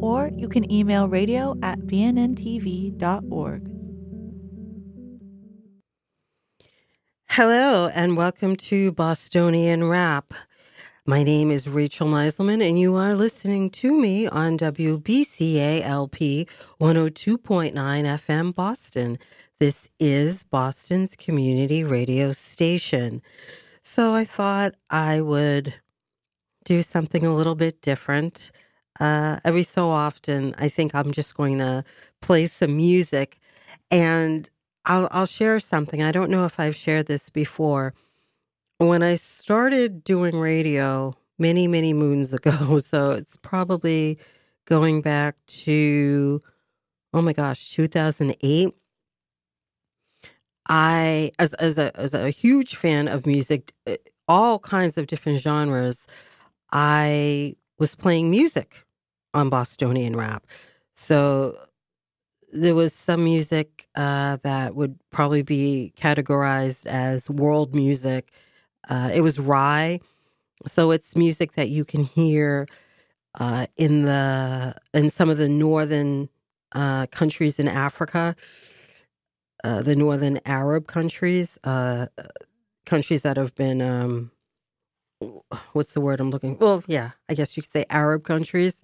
or you can email radio at bnntv.org. Hello, and welcome to Bostonian Rap. My name is Rachel Meiselman, and you are listening to me on WBCALP 102.9 FM Boston. This is Boston's community radio station. So I thought I would do something a little bit different. Uh, every so often, I think I'm just going to play some music and I'll, I'll share something. I don't know if I've shared this before. When I started doing radio many, many moons ago, so it's probably going back to, oh my gosh, 2008. I, as, as, a, as a huge fan of music, uh, all kinds of different genres, I was playing music on Bostonian rap. So there was some music uh, that would probably be categorized as world music. Uh, it was Rai, so it's music that you can hear uh, in the in some of the northern uh, countries in Africa, uh, the northern Arab countries, uh, countries that have been um, what's the word I'm looking? Well, yeah, I guess you could say Arab countries.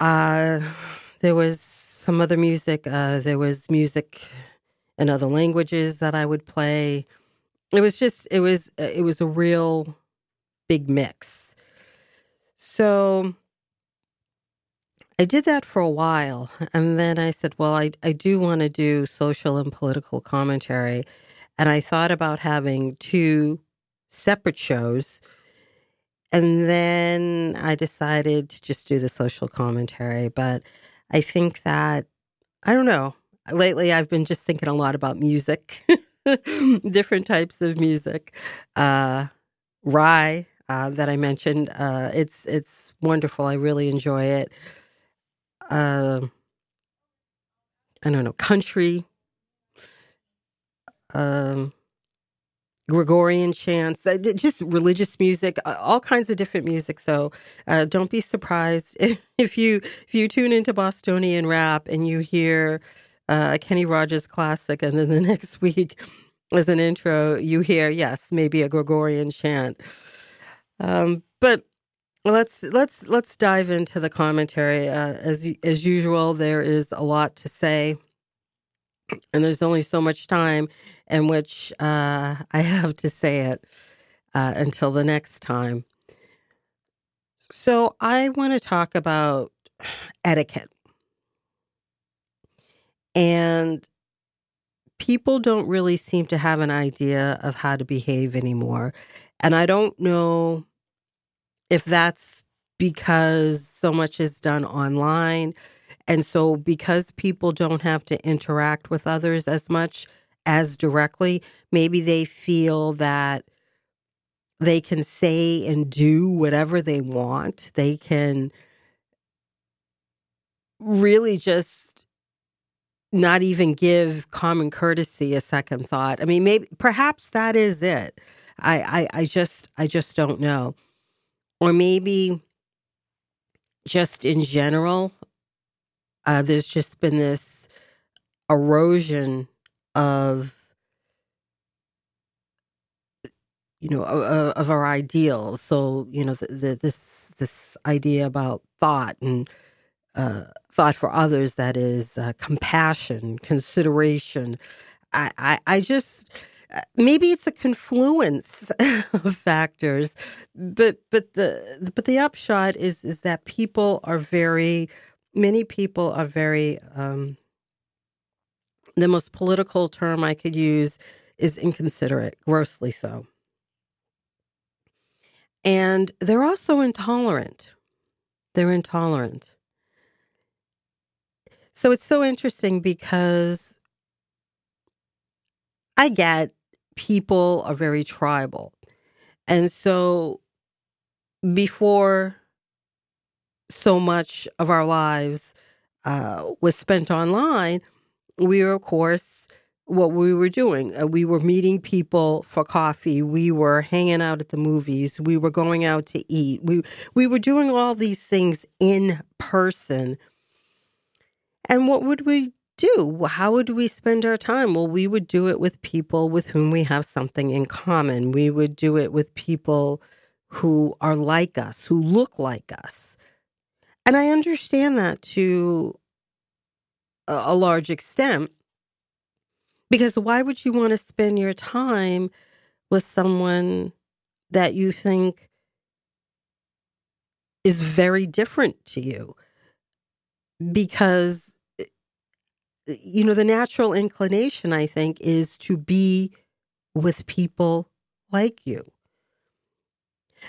Uh, there was some other music. Uh, there was music in other languages that I would play. It was just it was it was a real big mix. So I did that for a while, and then I said, "Well, I I do want to do social and political commentary," and I thought about having two separate shows. And then I decided to just do the social commentary. But I think that, I don't know, lately I've been just thinking a lot about music, different types of music. Uh, Rai, uh, that I mentioned, uh, it's it's wonderful. I really enjoy it. Uh, I don't know, country. Um, Gregorian chants, uh, just religious music, uh, all kinds of different music. So uh, don't be surprised if you if you tune into Bostonian rap and you hear uh, a Kenny Rogers classic, and then the next week as an intro you hear yes maybe a Gregorian chant. Um, but let's let's let's dive into the commentary. Uh, as as usual, there is a lot to say and there's only so much time in which uh, I have to say it uh, until the next time. So, I want to talk about etiquette. And people don't really seem to have an idea of how to behave anymore. And I don't know if that's because so much is done online and so, because people don't have to interact with others as much as directly, maybe they feel that they can say and do whatever they want. They can really just not even give common courtesy a second thought. I mean, maybe perhaps that is it. I, I, I just I just don't know. Or maybe just in general, uh, there's just been this erosion of you know of, of our ideals. So you know the, the, this this idea about thought and uh, thought for others that is uh, compassion consideration. I, I, I just uh, maybe it's a confluence of factors but but the but the upshot is is that people are very many people are very, um, the most political term I could use is inconsiderate, grossly so. And they're also intolerant. They're intolerant. So it's so interesting because I get people are very tribal. And so before so much of our lives uh, was spent online, we were, of course, what we were doing. Uh, we were meeting people for coffee. We were hanging out at the movies. We were going out to eat. We we were doing all these things in person. And what would we do? How would we spend our time? Well, we would do it with people with whom we have something in common. We would do it with people who are like us, who look like us. And I understand that to a large extent because why would you want to spend your time with someone that you think is very different to you? Because, eh, you know, the natural inclination, I think, is to be with people like you.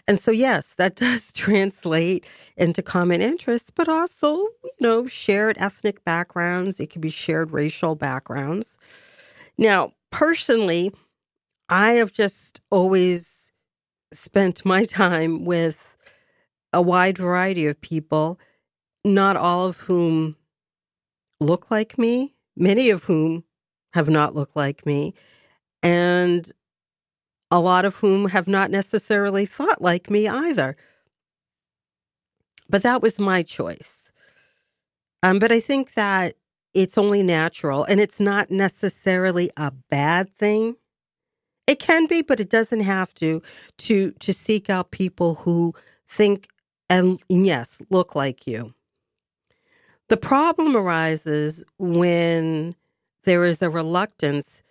And so, yes, that does translate into common interests, but also, you know, shared ethnic backgrounds. It could be shared racial backgrounds. Now, personally, I have just always spent my time with a wide variety of people, not all of whom look like me, many of whom have not looked like me, and a lot of whom have not necessarily thought like me either. But that was my choice. Um, but I think that it's only natural and it's not necessarily a bad thing. It can be, but it doesn't have to to to seek out people who think and yes, look like you. The problem arises when there is a reluctance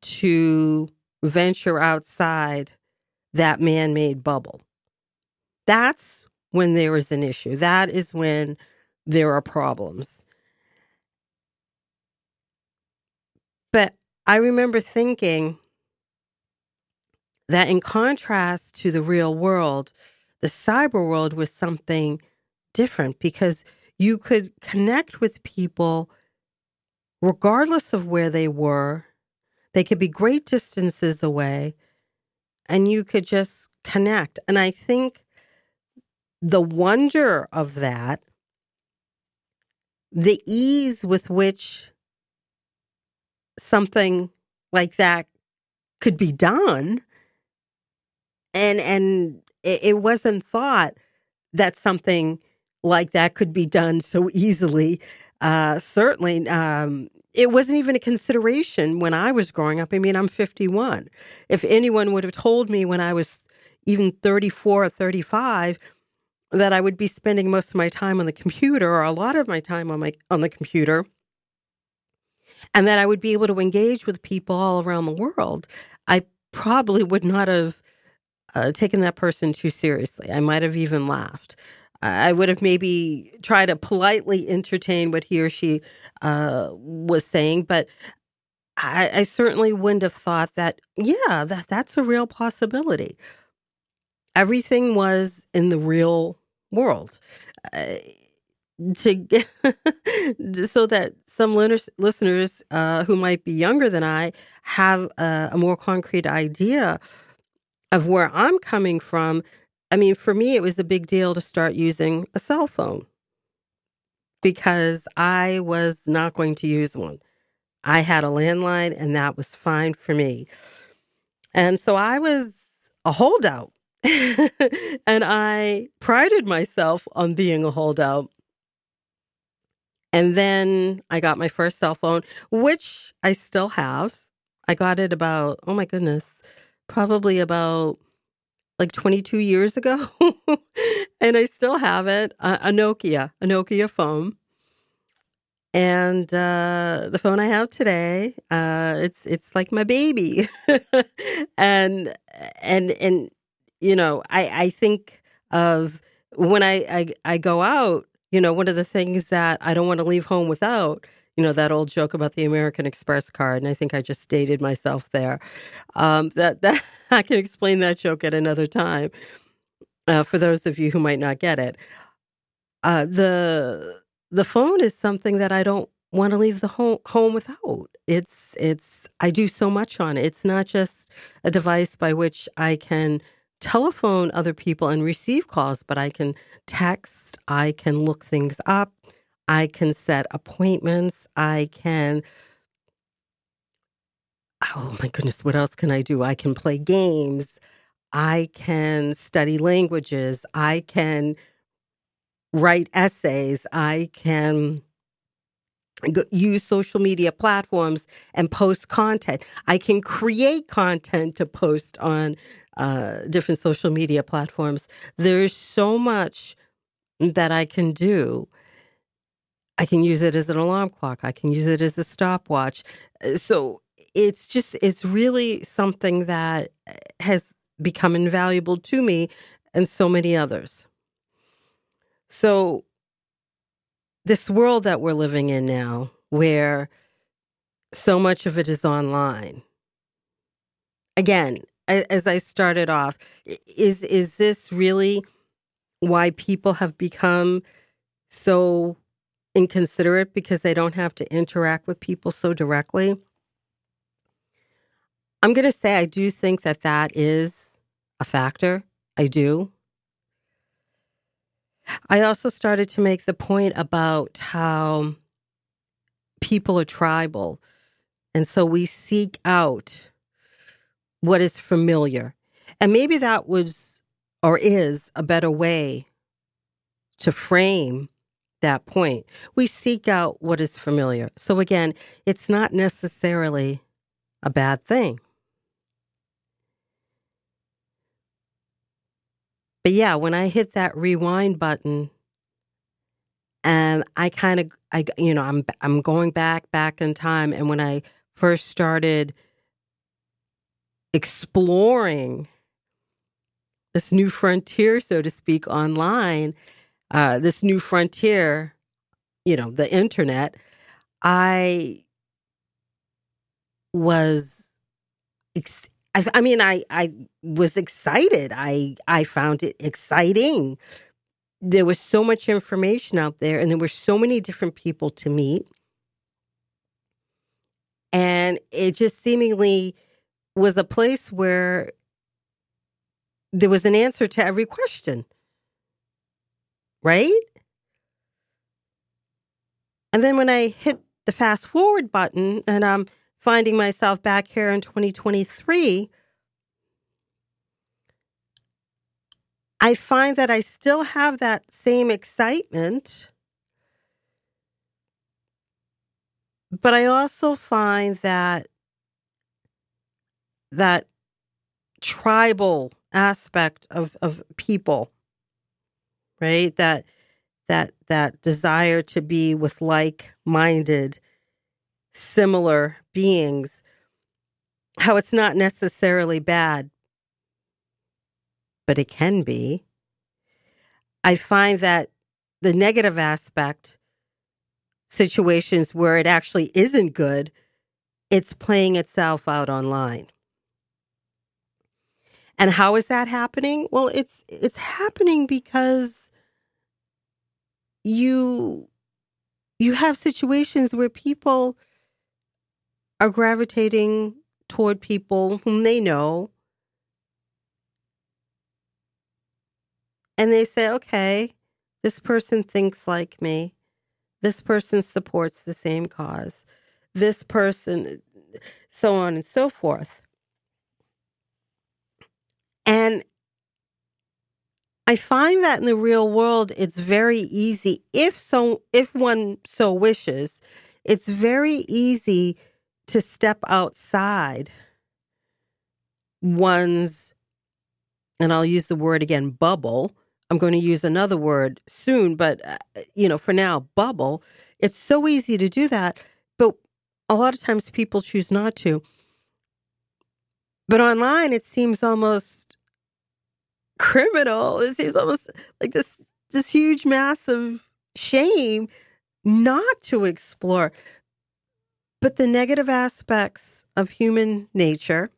to venture outside that man-made bubble. That's when there is an issue. That is when there are problems. But I remember thinking that in contrast to the real world, the cyber world was something different because you could connect with people regardless of where they were. They could be great distances away and you could just connect. And I think the wonder of that, the ease with which something like that could be done and and it, wasn't thought that something like that could be done so easily uh, certainly um, it wasn't even a consideration when i was growing up i mean i'm 51 if anyone would have told me when i was even 34 or 35 that i would be spending most of my time on the computer or a lot of my time on my on the computer and that I would be able to engage with people all around the world, I probably would not have uh, taken that person too seriously. I might have even laughed. I would have maybe tried to politely entertain what he or she uh, was saying, but I, I, certainly wouldn't have thought that, yeah, that, that's a real possibility. Everything was in the real world. Uh, to so that some listeners uh, who might be younger than I have a, a more concrete idea of where I'm coming from. I mean, for me, it was a big deal to start using a cell phone because I was not going to use one. I had a landline and that was fine for me. And so I was a holdout. and I prided myself on being a holdout. And then I got my first cell phone, which I still have. I got it about, oh my goodness, probably about like 22 years ago. and I still have it a, a Nokia, a Nokia phone. And uh, the phone I have today, uh, it's it's like my baby, and and and you know, I I think of when I, I I go out you know, one of the things that I don't want to leave home without, you know, that old joke about the American Express card, and I think I just dated myself there. Um, that that I can explain that joke at another time uh, for those of you who might not get it. Uh, the the phone is something that I don't want to leave the home home without. It's it's I do so much on it. It's not just a device by which I can telephone other people and receive calls, but I can text, I can look things up, I can set appointments, I can oh my goodness, what else can I do? I can play games, I can study languages, I can write essays, I can use social media platforms and post content. I can create content to post on uh, different social media platforms. There's so much that I can do. I can use it as an alarm clock. I can use it as a stopwatch. Uh, so it's just, it's really something that has become invaluable to me and so many others. So this world that we're living in now, where so much of it is online. Again, as I started off, is is this really why people have become so inconsiderate because they don't have to interact with people so directly? I'm going to say I do think that that is a factor. I do. I also started to make the point about how people are tribal. And so we seek out what is familiar. And maybe that was or is a better way to frame that point. We seek out what is familiar. So again, it's not necessarily a bad thing. But yeah, when I hit that rewind button and I kind of I you know, I'm I'm going back back in time and when I first started exploring this new frontier so to speak online, uh this new frontier, you know, the internet, I was ex- I, I mean, I I was excited. I I found it exciting. There was so much information out there, and there were so many different people to meet, and it just seemingly was a place where there was an answer to every question, right? And then when I hit the fast forward button, and I'm finding myself back here in 2023, I find that I still have that same excitement. But I also find that that tribal aspect of, of people, right? That that that desire to be with like-minded similar beings, how it's not necessarily bad, but it can be. I find that the negative aspect, situations where it actually isn't good, it's playing itself out online. And how is that happening? Well, it's it's happening because you you have situations where people are gravitating toward people whom they know. And they say, okay, this person thinks like me. This person supports the same cause. This person, so on and so forth. And I find that in the real world, it's very easy, if so, if one so wishes, it's very easy to step outside one's, and I'll use the word again, bubble. I'm going to use another word soon, but, uh, you know, for now, bubble. It's so easy to do that, but a lot of times people choose not to. But online, it seems almost criminal. It seems almost like this this huge, mass of shame not to explore. But the negative aspects of human nature,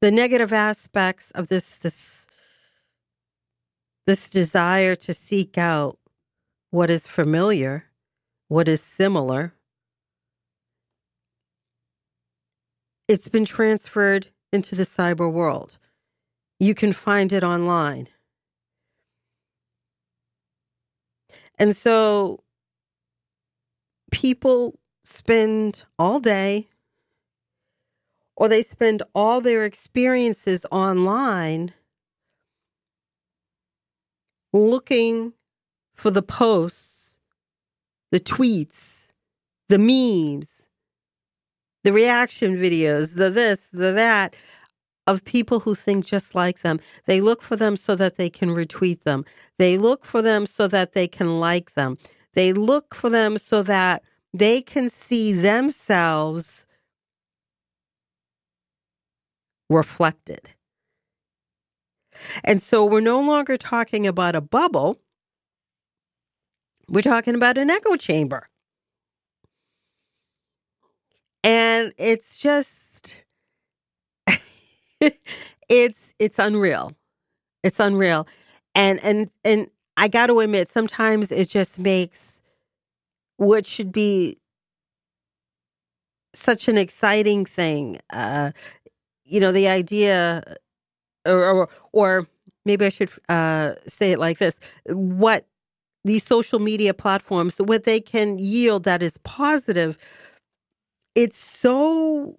the negative aspects of this this this desire to seek out what is familiar, what is similar. It's been transferred into the cyber world. You can find it online. And so people spend all day or they spend all their experiences online looking for the posts, the tweets, the memes, the reaction videos, the this, the that of people who think just like them. They look for them so that they can retweet them. They look for them so that they can like them. They look for them so that they can see themselves reflected. And so we're no longer talking about a bubble. We're talking about an echo chamber. And it's just it's it's unreal. It's unreal. And and and I got to admit sometimes it just makes what should be such an exciting thing uh you know the idea or or, or maybe I should uh say it like this what these social media platforms what they can yield that is positive it's so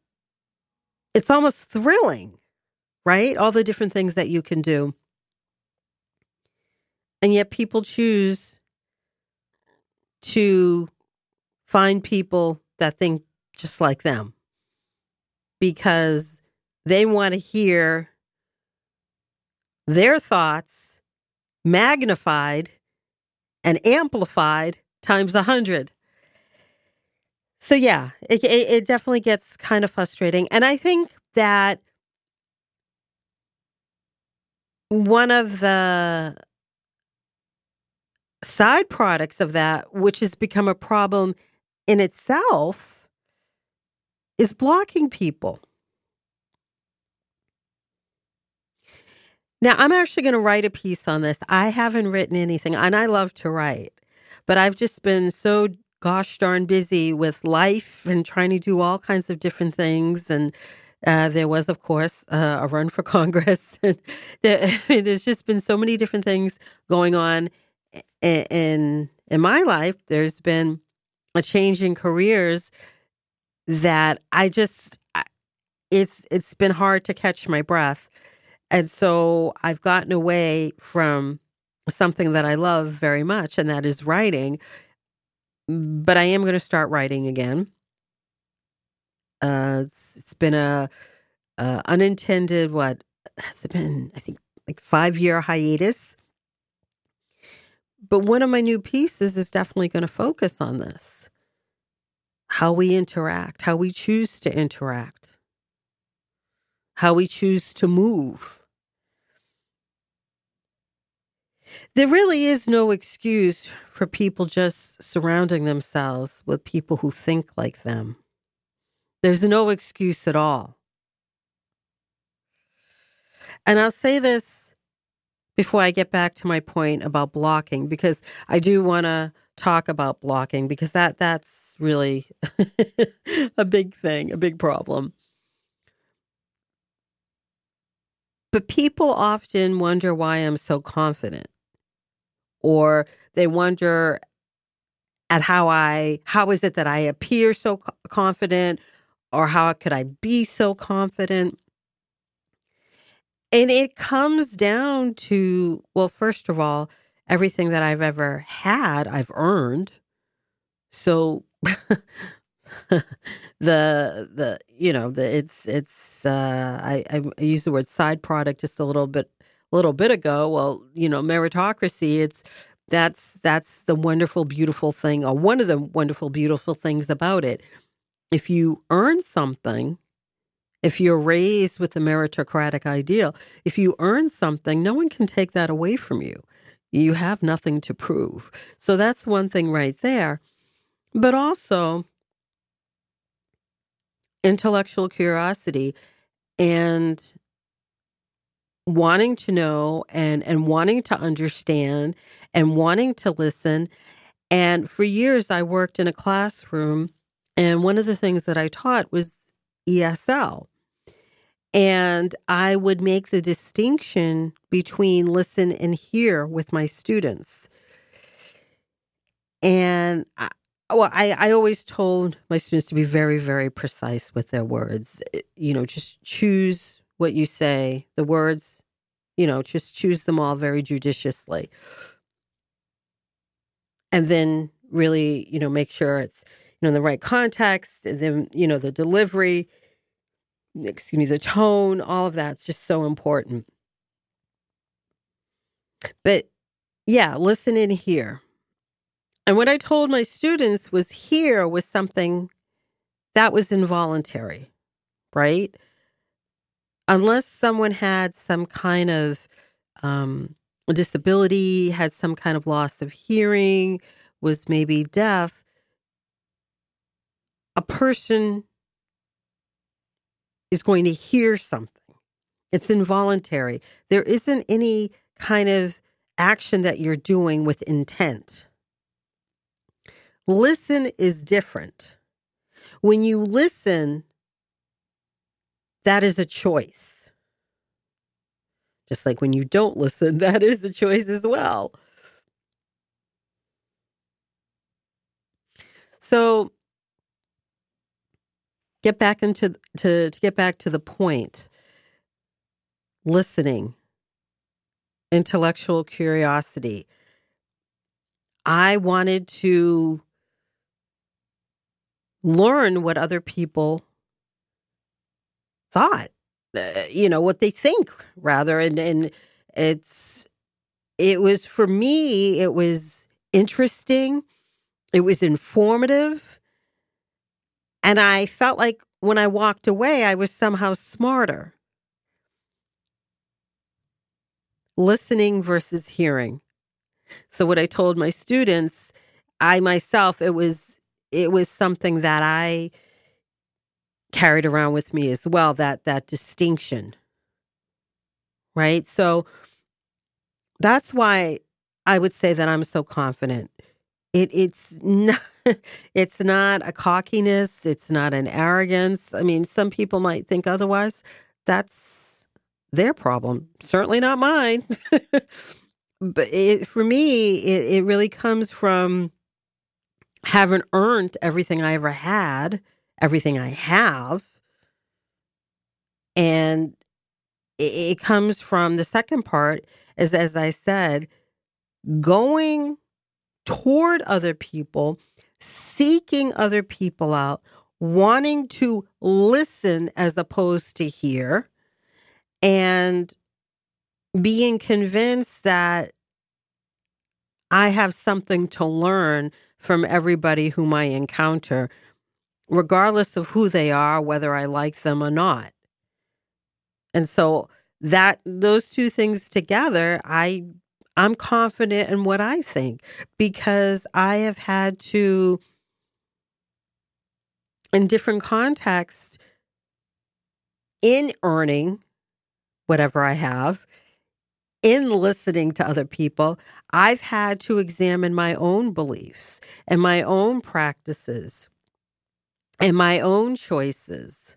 it's almost thrilling right? All the different things that you can do. And yet people choose to find people that think just like them because they want to hear their thoughts magnified and amplified times a hundred. So yeah, it, it, it definitely gets kind of frustrating, and I think that one of the side products of that, which has become a problem in itself, is blocking people. Now, I'm actually going to write a piece on this. I haven't written anything, and I love to write, but I've just been so gosh darn busy with life and trying to do all kinds of different things and uh, there was, of course, uh, a run for Congress. there, there's just been so many different things going on in, in in my life. There's been a change in careers that I just it's it's been hard to catch my breath, and so I've gotten away from something that I love very much, and that is writing. But I am going to start writing again. Uh, it's, it's been a, a unintended what has it been? I think like five year hiatus. But one of my new pieces is definitely going to focus on this how we interact, how we choose to interact, how we choose to move. There really is no excuse for people just surrounding themselves with people who think like them. There's no excuse at all. And I'll say this before I get back to my point about blocking because I do want to talk about blocking because that that's really a big thing, a big problem. But people often wonder why I'm so confident or they wonder at how I how is it that I appear so confident or how could I be so confident? And it comes down to, well, first of all, everything that I've ever had, I've earned. So the the you know the it's it's uh I I used the word side product just a little bit little bit ago. Well, you know, meritocracy, it's that's that's the wonderful beautiful thing or one of the wonderful beautiful things about it if you earn something, if you're raised with the meritocratic ideal, if you earn something, no one can take that away from you. You have nothing to prove. So that's one thing right there. But also, intellectual curiosity and wanting to know and, and wanting to understand and wanting to listen And for years, I worked in a classroom, and one of the things that I taught was ESL. And I would make the distinction between listen and hear with my students. And I, well, I, I always told my students to be very, very precise with their words. You know, just choose what you say, the words, you know, just choose them all very judiciously. And then really, you know, make sure it's, you know, in the right context, and then, you know, the delivery, excuse me, the tone, all of that's just so important. But yeah, listen in hear. And what I told my students was hear was something that was involuntary, right? Unless someone had some kind of um, disability, had some kind of loss of hearing, was maybe deaf, a person is going to hear something. It's involuntary. There isn't any kind of action that you're doing with intent. Listen is different. When you listen, that is a choice. Just like when you don't listen, that is a choice as well. So get back into to, to get back to the point. Listening, intellectual curiosity. I wanted to learn what other people thought, uh, you know, what they think rather. And, and it's, it was for me, it was interesting, it was informative. And I felt like when I walked away, I was somehow smarter. Listening versus hearing. So, what I told my students, I myself, it was it was something that I carried around with me as well that that distinction. Right? So that's why i would say that i'm so confident. It it's not it's not a cockiness it's not an arrogance. I mean some people might think otherwise. That's their problem. Certainly not mine. But it, for me it, it really comes from haven't earned everything I ever had, everything I have. And it, comes from the second part is, as I said, going toward other people, seeking other people out, wanting to listen as opposed to hear, and being convinced that I have something to learn from everybody whom I encounter, regardless of who they are, whether I like them or not. And so that those two things together, I I'm confident in what I think because I have had to in different contexts in earning whatever I have in listening to other people, I've had to examine my own beliefs and my own practices and my own choices.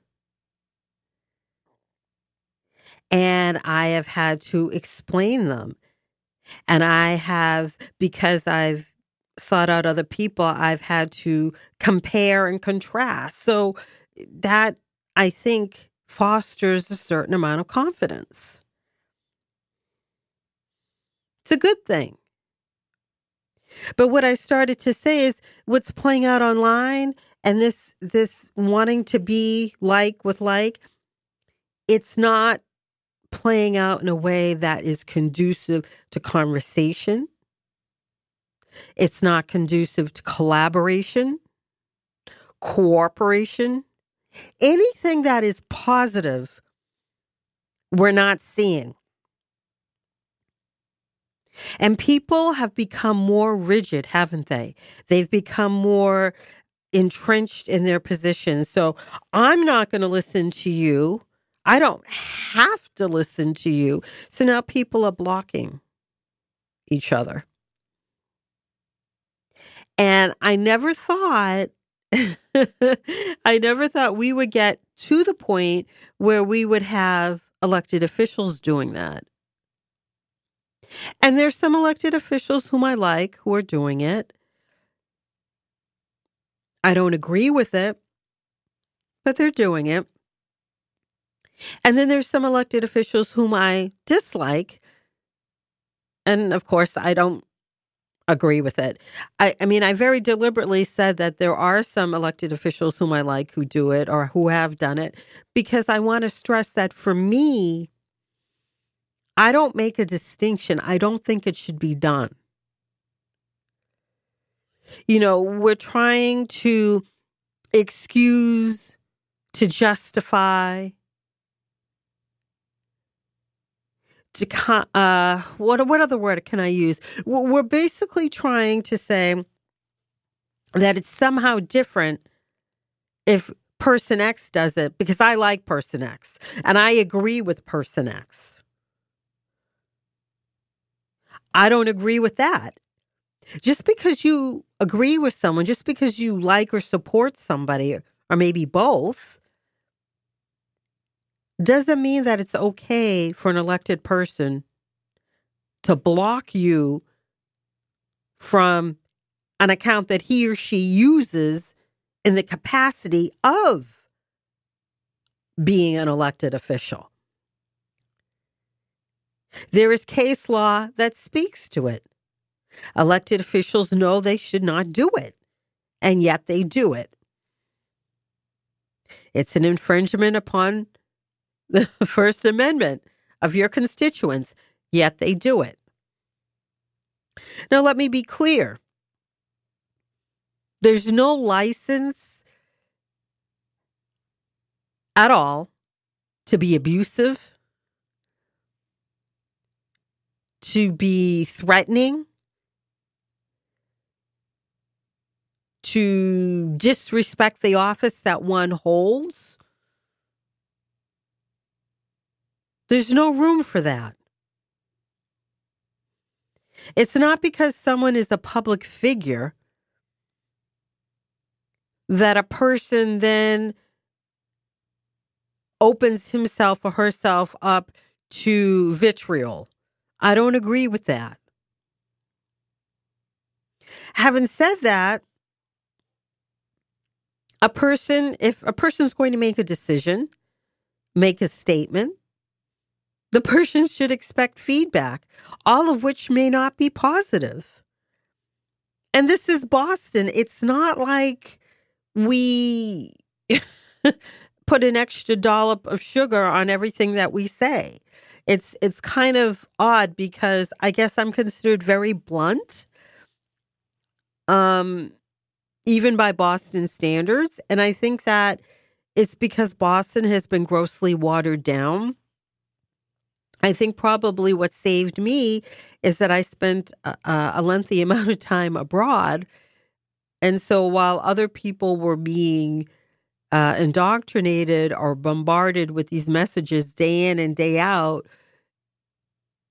And I have had to explain them. And I have, because I've sought out other people, I've had to compare and contrast. So that I think fosters a certain amount of confidence. It's a good thing. But what I started to say is what's playing out online and this this wanting to be like with like it's not playing out in a way that is conducive to conversation. It's not conducive to collaboration, cooperation, anything that is positive we're not seeing. And people have become more rigid, haven't they? They've become more entrenched in their positions. So I'm not going to listen to you. I don't have to listen to you. So now people are blocking each other. And I never thought, I never thought we would get to the point where we would have elected officials doing that. And there's some elected officials whom I like who are doing it. I don't agree with it, but they're doing it. And then there's some elected officials whom I dislike. And of course, I don't agree with it. I, I, mean, I very deliberately said that there are some elected officials whom I like who do it or who have done it because I want to stress that for me, I don't make a distinction. I don't think it should be done. You know, we're trying to excuse, to justify, to uh, what what other word can I use? We're basically trying to say that it's somehow different if person X does it because I like person X and I agree with person X. I don't agree with that. Just because you agree with someone, just because you like or support somebody, or maybe both, doesn't mean that it's okay for an elected person to block you from an account that he or she uses in the capacity of being an elected official. There is case law that speaks to it. Elected officials know they should not do it, and yet they do it. It's an infringement upon the First Amendment of your constituents, yet they do it. Now, let me be clear there's no license at all to be abusive, to be threatening, to disrespect the office that one holds. There's no room for that. It's not because someone is a public figure that a person then opens himself or herself up to vitriol. I don't agree with that. Having said that, a person, if a person is going to make a decision, make a statement, the person should expect feedback, all of which may not be positive. And this is Boston. It's not like we put an extra dollop of sugar on everything that we say. It's it's kind of odd because I guess I'm considered very blunt. Um even by Boston standards, and I think that it's because Boston has been grossly watered down I think probably what saved me is that I spent a, a, lengthy amount of time abroad. And so while other people were being uh, indoctrinated or bombarded with these messages day in and day out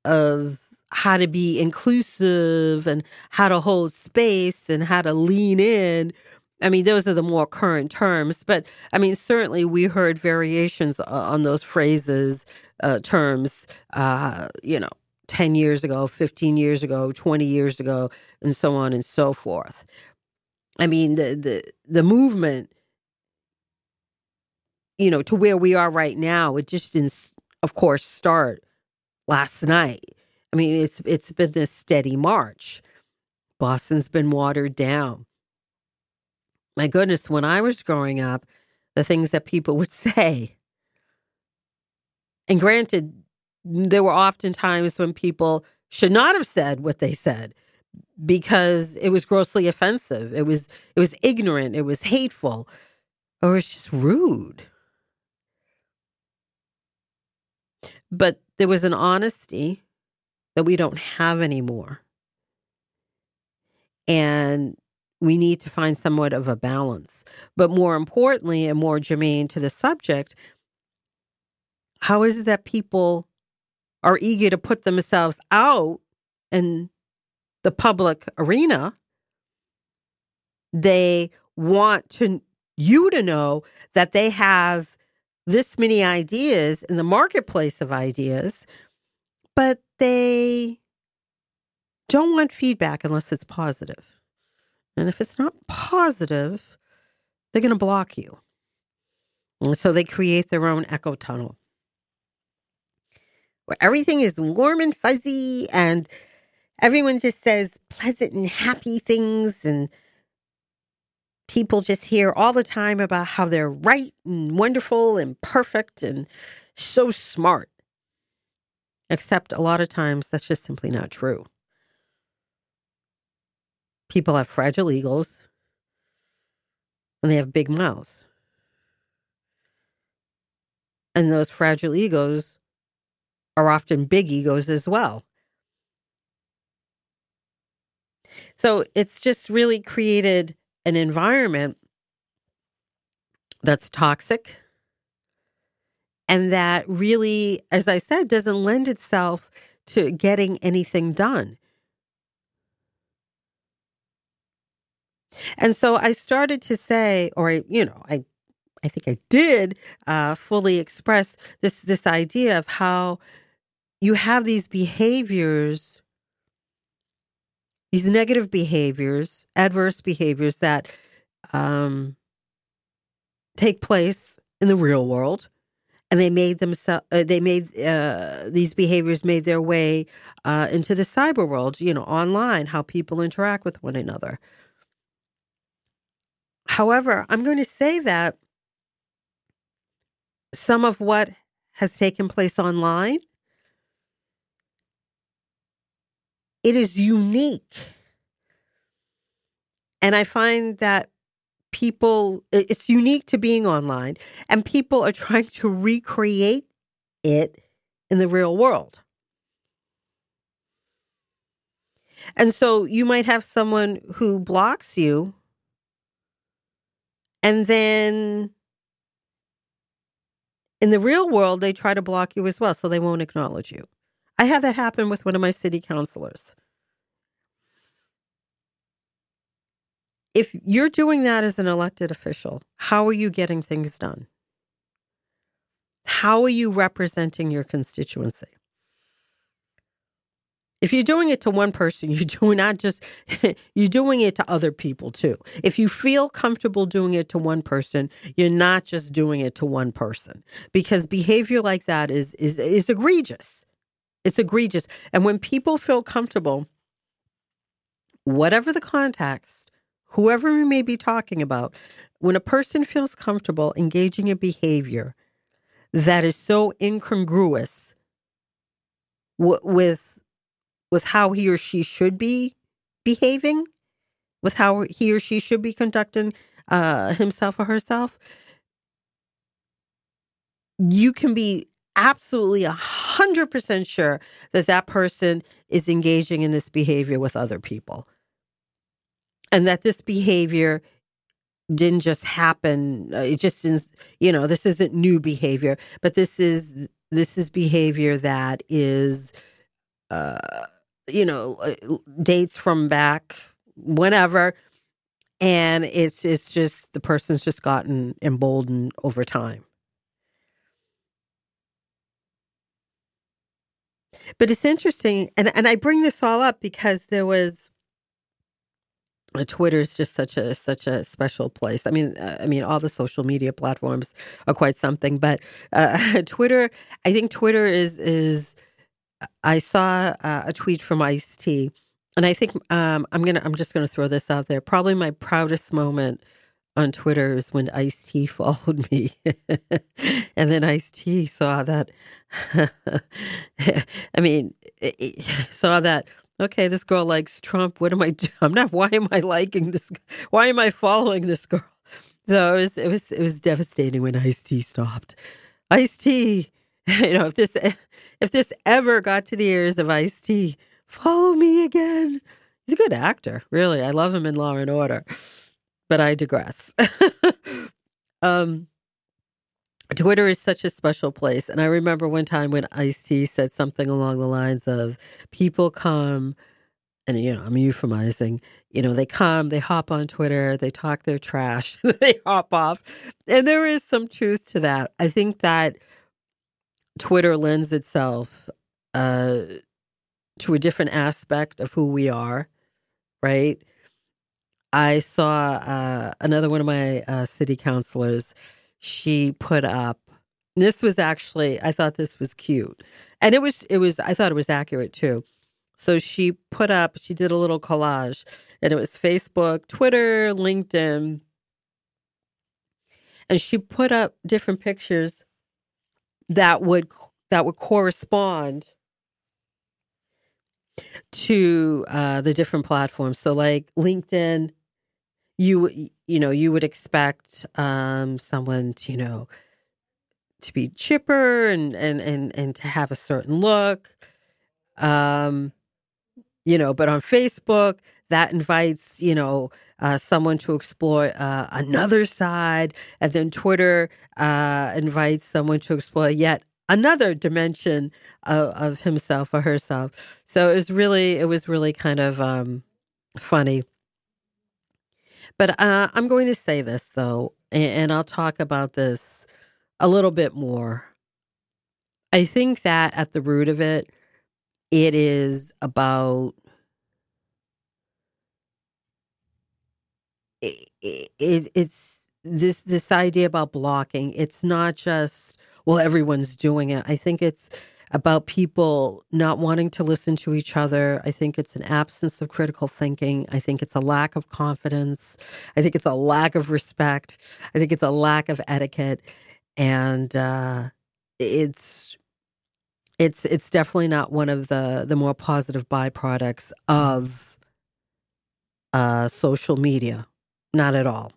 of how to be inclusive and how to hold space and how to lean in, I mean, those are the more current terms, but I mean, certainly we heard variations on those phrases, uh, terms, uh, you know, 10 years ago, 15 years ago, 20 years ago, and so on and so forth. I mean, the, the, the movement, you know, to where we are right now, it just didn't, of course, start last night. I mean, it's it's been this steady march. Boston's been watered down my goodness, when I was growing up, the things that people would say. And granted, there were often times when people should not have said what they said because it was grossly offensive. It was it was ignorant, it was hateful, or it was just rude. But there was an honesty that we don't have anymore. And we need to find somewhat of a balance. But more importantly, and more germane to the subject, how is it that people are eager to put themselves out in the public arena They want to you to know that they have this many ideas in the marketplace of ideas, but they don't want feedback unless it's positive. And if it's not positive, they're going to block you. And so they create their own echo tunnel where everything is warm and fuzzy and everyone just says pleasant and happy things and people just hear all the time about how they're right and wonderful and perfect and so smart. Except a lot of times that's just simply not true. People have fragile egos and they have big mouths. And those fragile egos are often big egos as well. So it's just really created an environment that's toxic and that really, as I said, doesn't lend itself to getting anything done. And so I started to say, or I, you know, I, I think I did uh, fully express this this idea of how you have these behaviors these negative behaviors, adverse behaviors that um, take place in the real world, and they made themselves uh, they made uh, these behaviors made their way uh, into the cyber world. You know, online, how people interact with one another. However, I'm going to say that some of what has taken place online it is unique. And I find that people, it's unique to being online, and people are trying to recreate it in the real world. And so you might have someone who blocks you, and then in the real world, they try to block you as well, so they won't acknowledge you. I had that happen with one of my city councilors. If you're doing that as an elected official, how are you getting things done? How are you representing your constituency? If you're doing it to one person, you're doing not just you're doing it to other people too. If you feel comfortable doing it to one person, you're not just doing it to one person because behavior like that is is is egregious. It's egregious. And when people feel comfortable, whatever the context, whoever we may be talking about, when a person feels comfortable engaging in behavior that is so incongruous w- with with how he or she should be behaving, with how he or she should be conducting uh, himself or herself, you can be absolutely 100% sure that that person is engaging in this behavior with other people. And that this behavior didn't just happen. Uh, it just is, you know, this isn't new behavior, but this is this is behavior that is, uh, you know, uh, dates from back whenever, and it's it's just the person's just gotten emboldened over time. But it's interesting, and and I bring this all up because there was. Uh, Twitter is just such a such a special place. I mean, uh, I mean, all the social media platforms are quite something, but uh, Twitter. I think Twitter is is. I saw uh, a tweet from Ice T, and I think um, I'm gonna. I'm just gonna throw this out there. Probably my proudest moment on Twitter is when Ice T followed me, and then Ice T saw that. I mean, saw that. Okay, this girl likes Trump. What am I? doing? I'm not. Why am I liking this? Why am I following this girl? So it was. It was. It was devastating when Ice T stopped. Ice T. You know, if this if this ever got to the ears of Ice T, follow me again. He's a good actor, really. I love him in Law and Order but I digress. um, Twitter is such a special place. And I remember one time when Ice T said something along the lines of people come and you know, I'm euphemizing, you know, they come, they hop on Twitter, they talk their trash, they hop off. And there is some truth to that. I think that Twitter lends itself uh, to a different aspect of who we are, right? I saw uh, another one of my uh, city councilors. She put up. This was actually, I thought this was cute, and it was. It was. I thought it was accurate too. So she put up. She did a little collage, and it was Facebook, Twitter, LinkedIn, and she put up different pictures that would that would correspond to uh, the different platforms. So, like LinkedIn, you you know you would expect um, someone to you know to be chipper and and and and to have a certain look. Um, you know, but on Facebook, that invites, you know, uh, someone to explore uh, another side. And then Twitter uh, invites someone to explore yet another dimension of, of himself or herself. So it was really, it was really kind of um, funny. But uh, I'm going to say this though, and, and I'll talk about this a little bit more. I think that at the root of it, it is about it, it, it's this this idea about blocking. It's not just well everyone's doing it. I think it's about people not wanting to listen to each other. I think it's an absence of critical thinking. I think it's a lack of confidence. I think it's a lack of respect. I think it's a lack of etiquette, and uh, it's it's it's definitely not one of the the more positive byproducts of uh, social media. Not at all.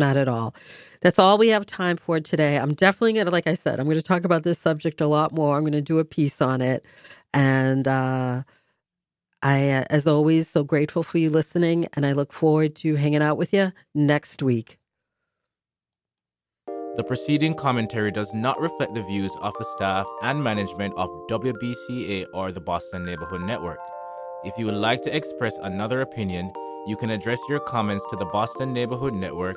Not at all. That's all we have time for today. I'm definitely going to, like I said, I'm going to talk about this subject a lot more. I'm going to do a piece on it. And uh, I, uh, as always, so grateful for you listening. And I look forward to hanging out with you next week. The preceding commentary does not reflect the views of the staff and management of WBCA or the Boston Neighborhood Network. If you would like to express another opinion, you can address your comments to the Boston Neighborhood Network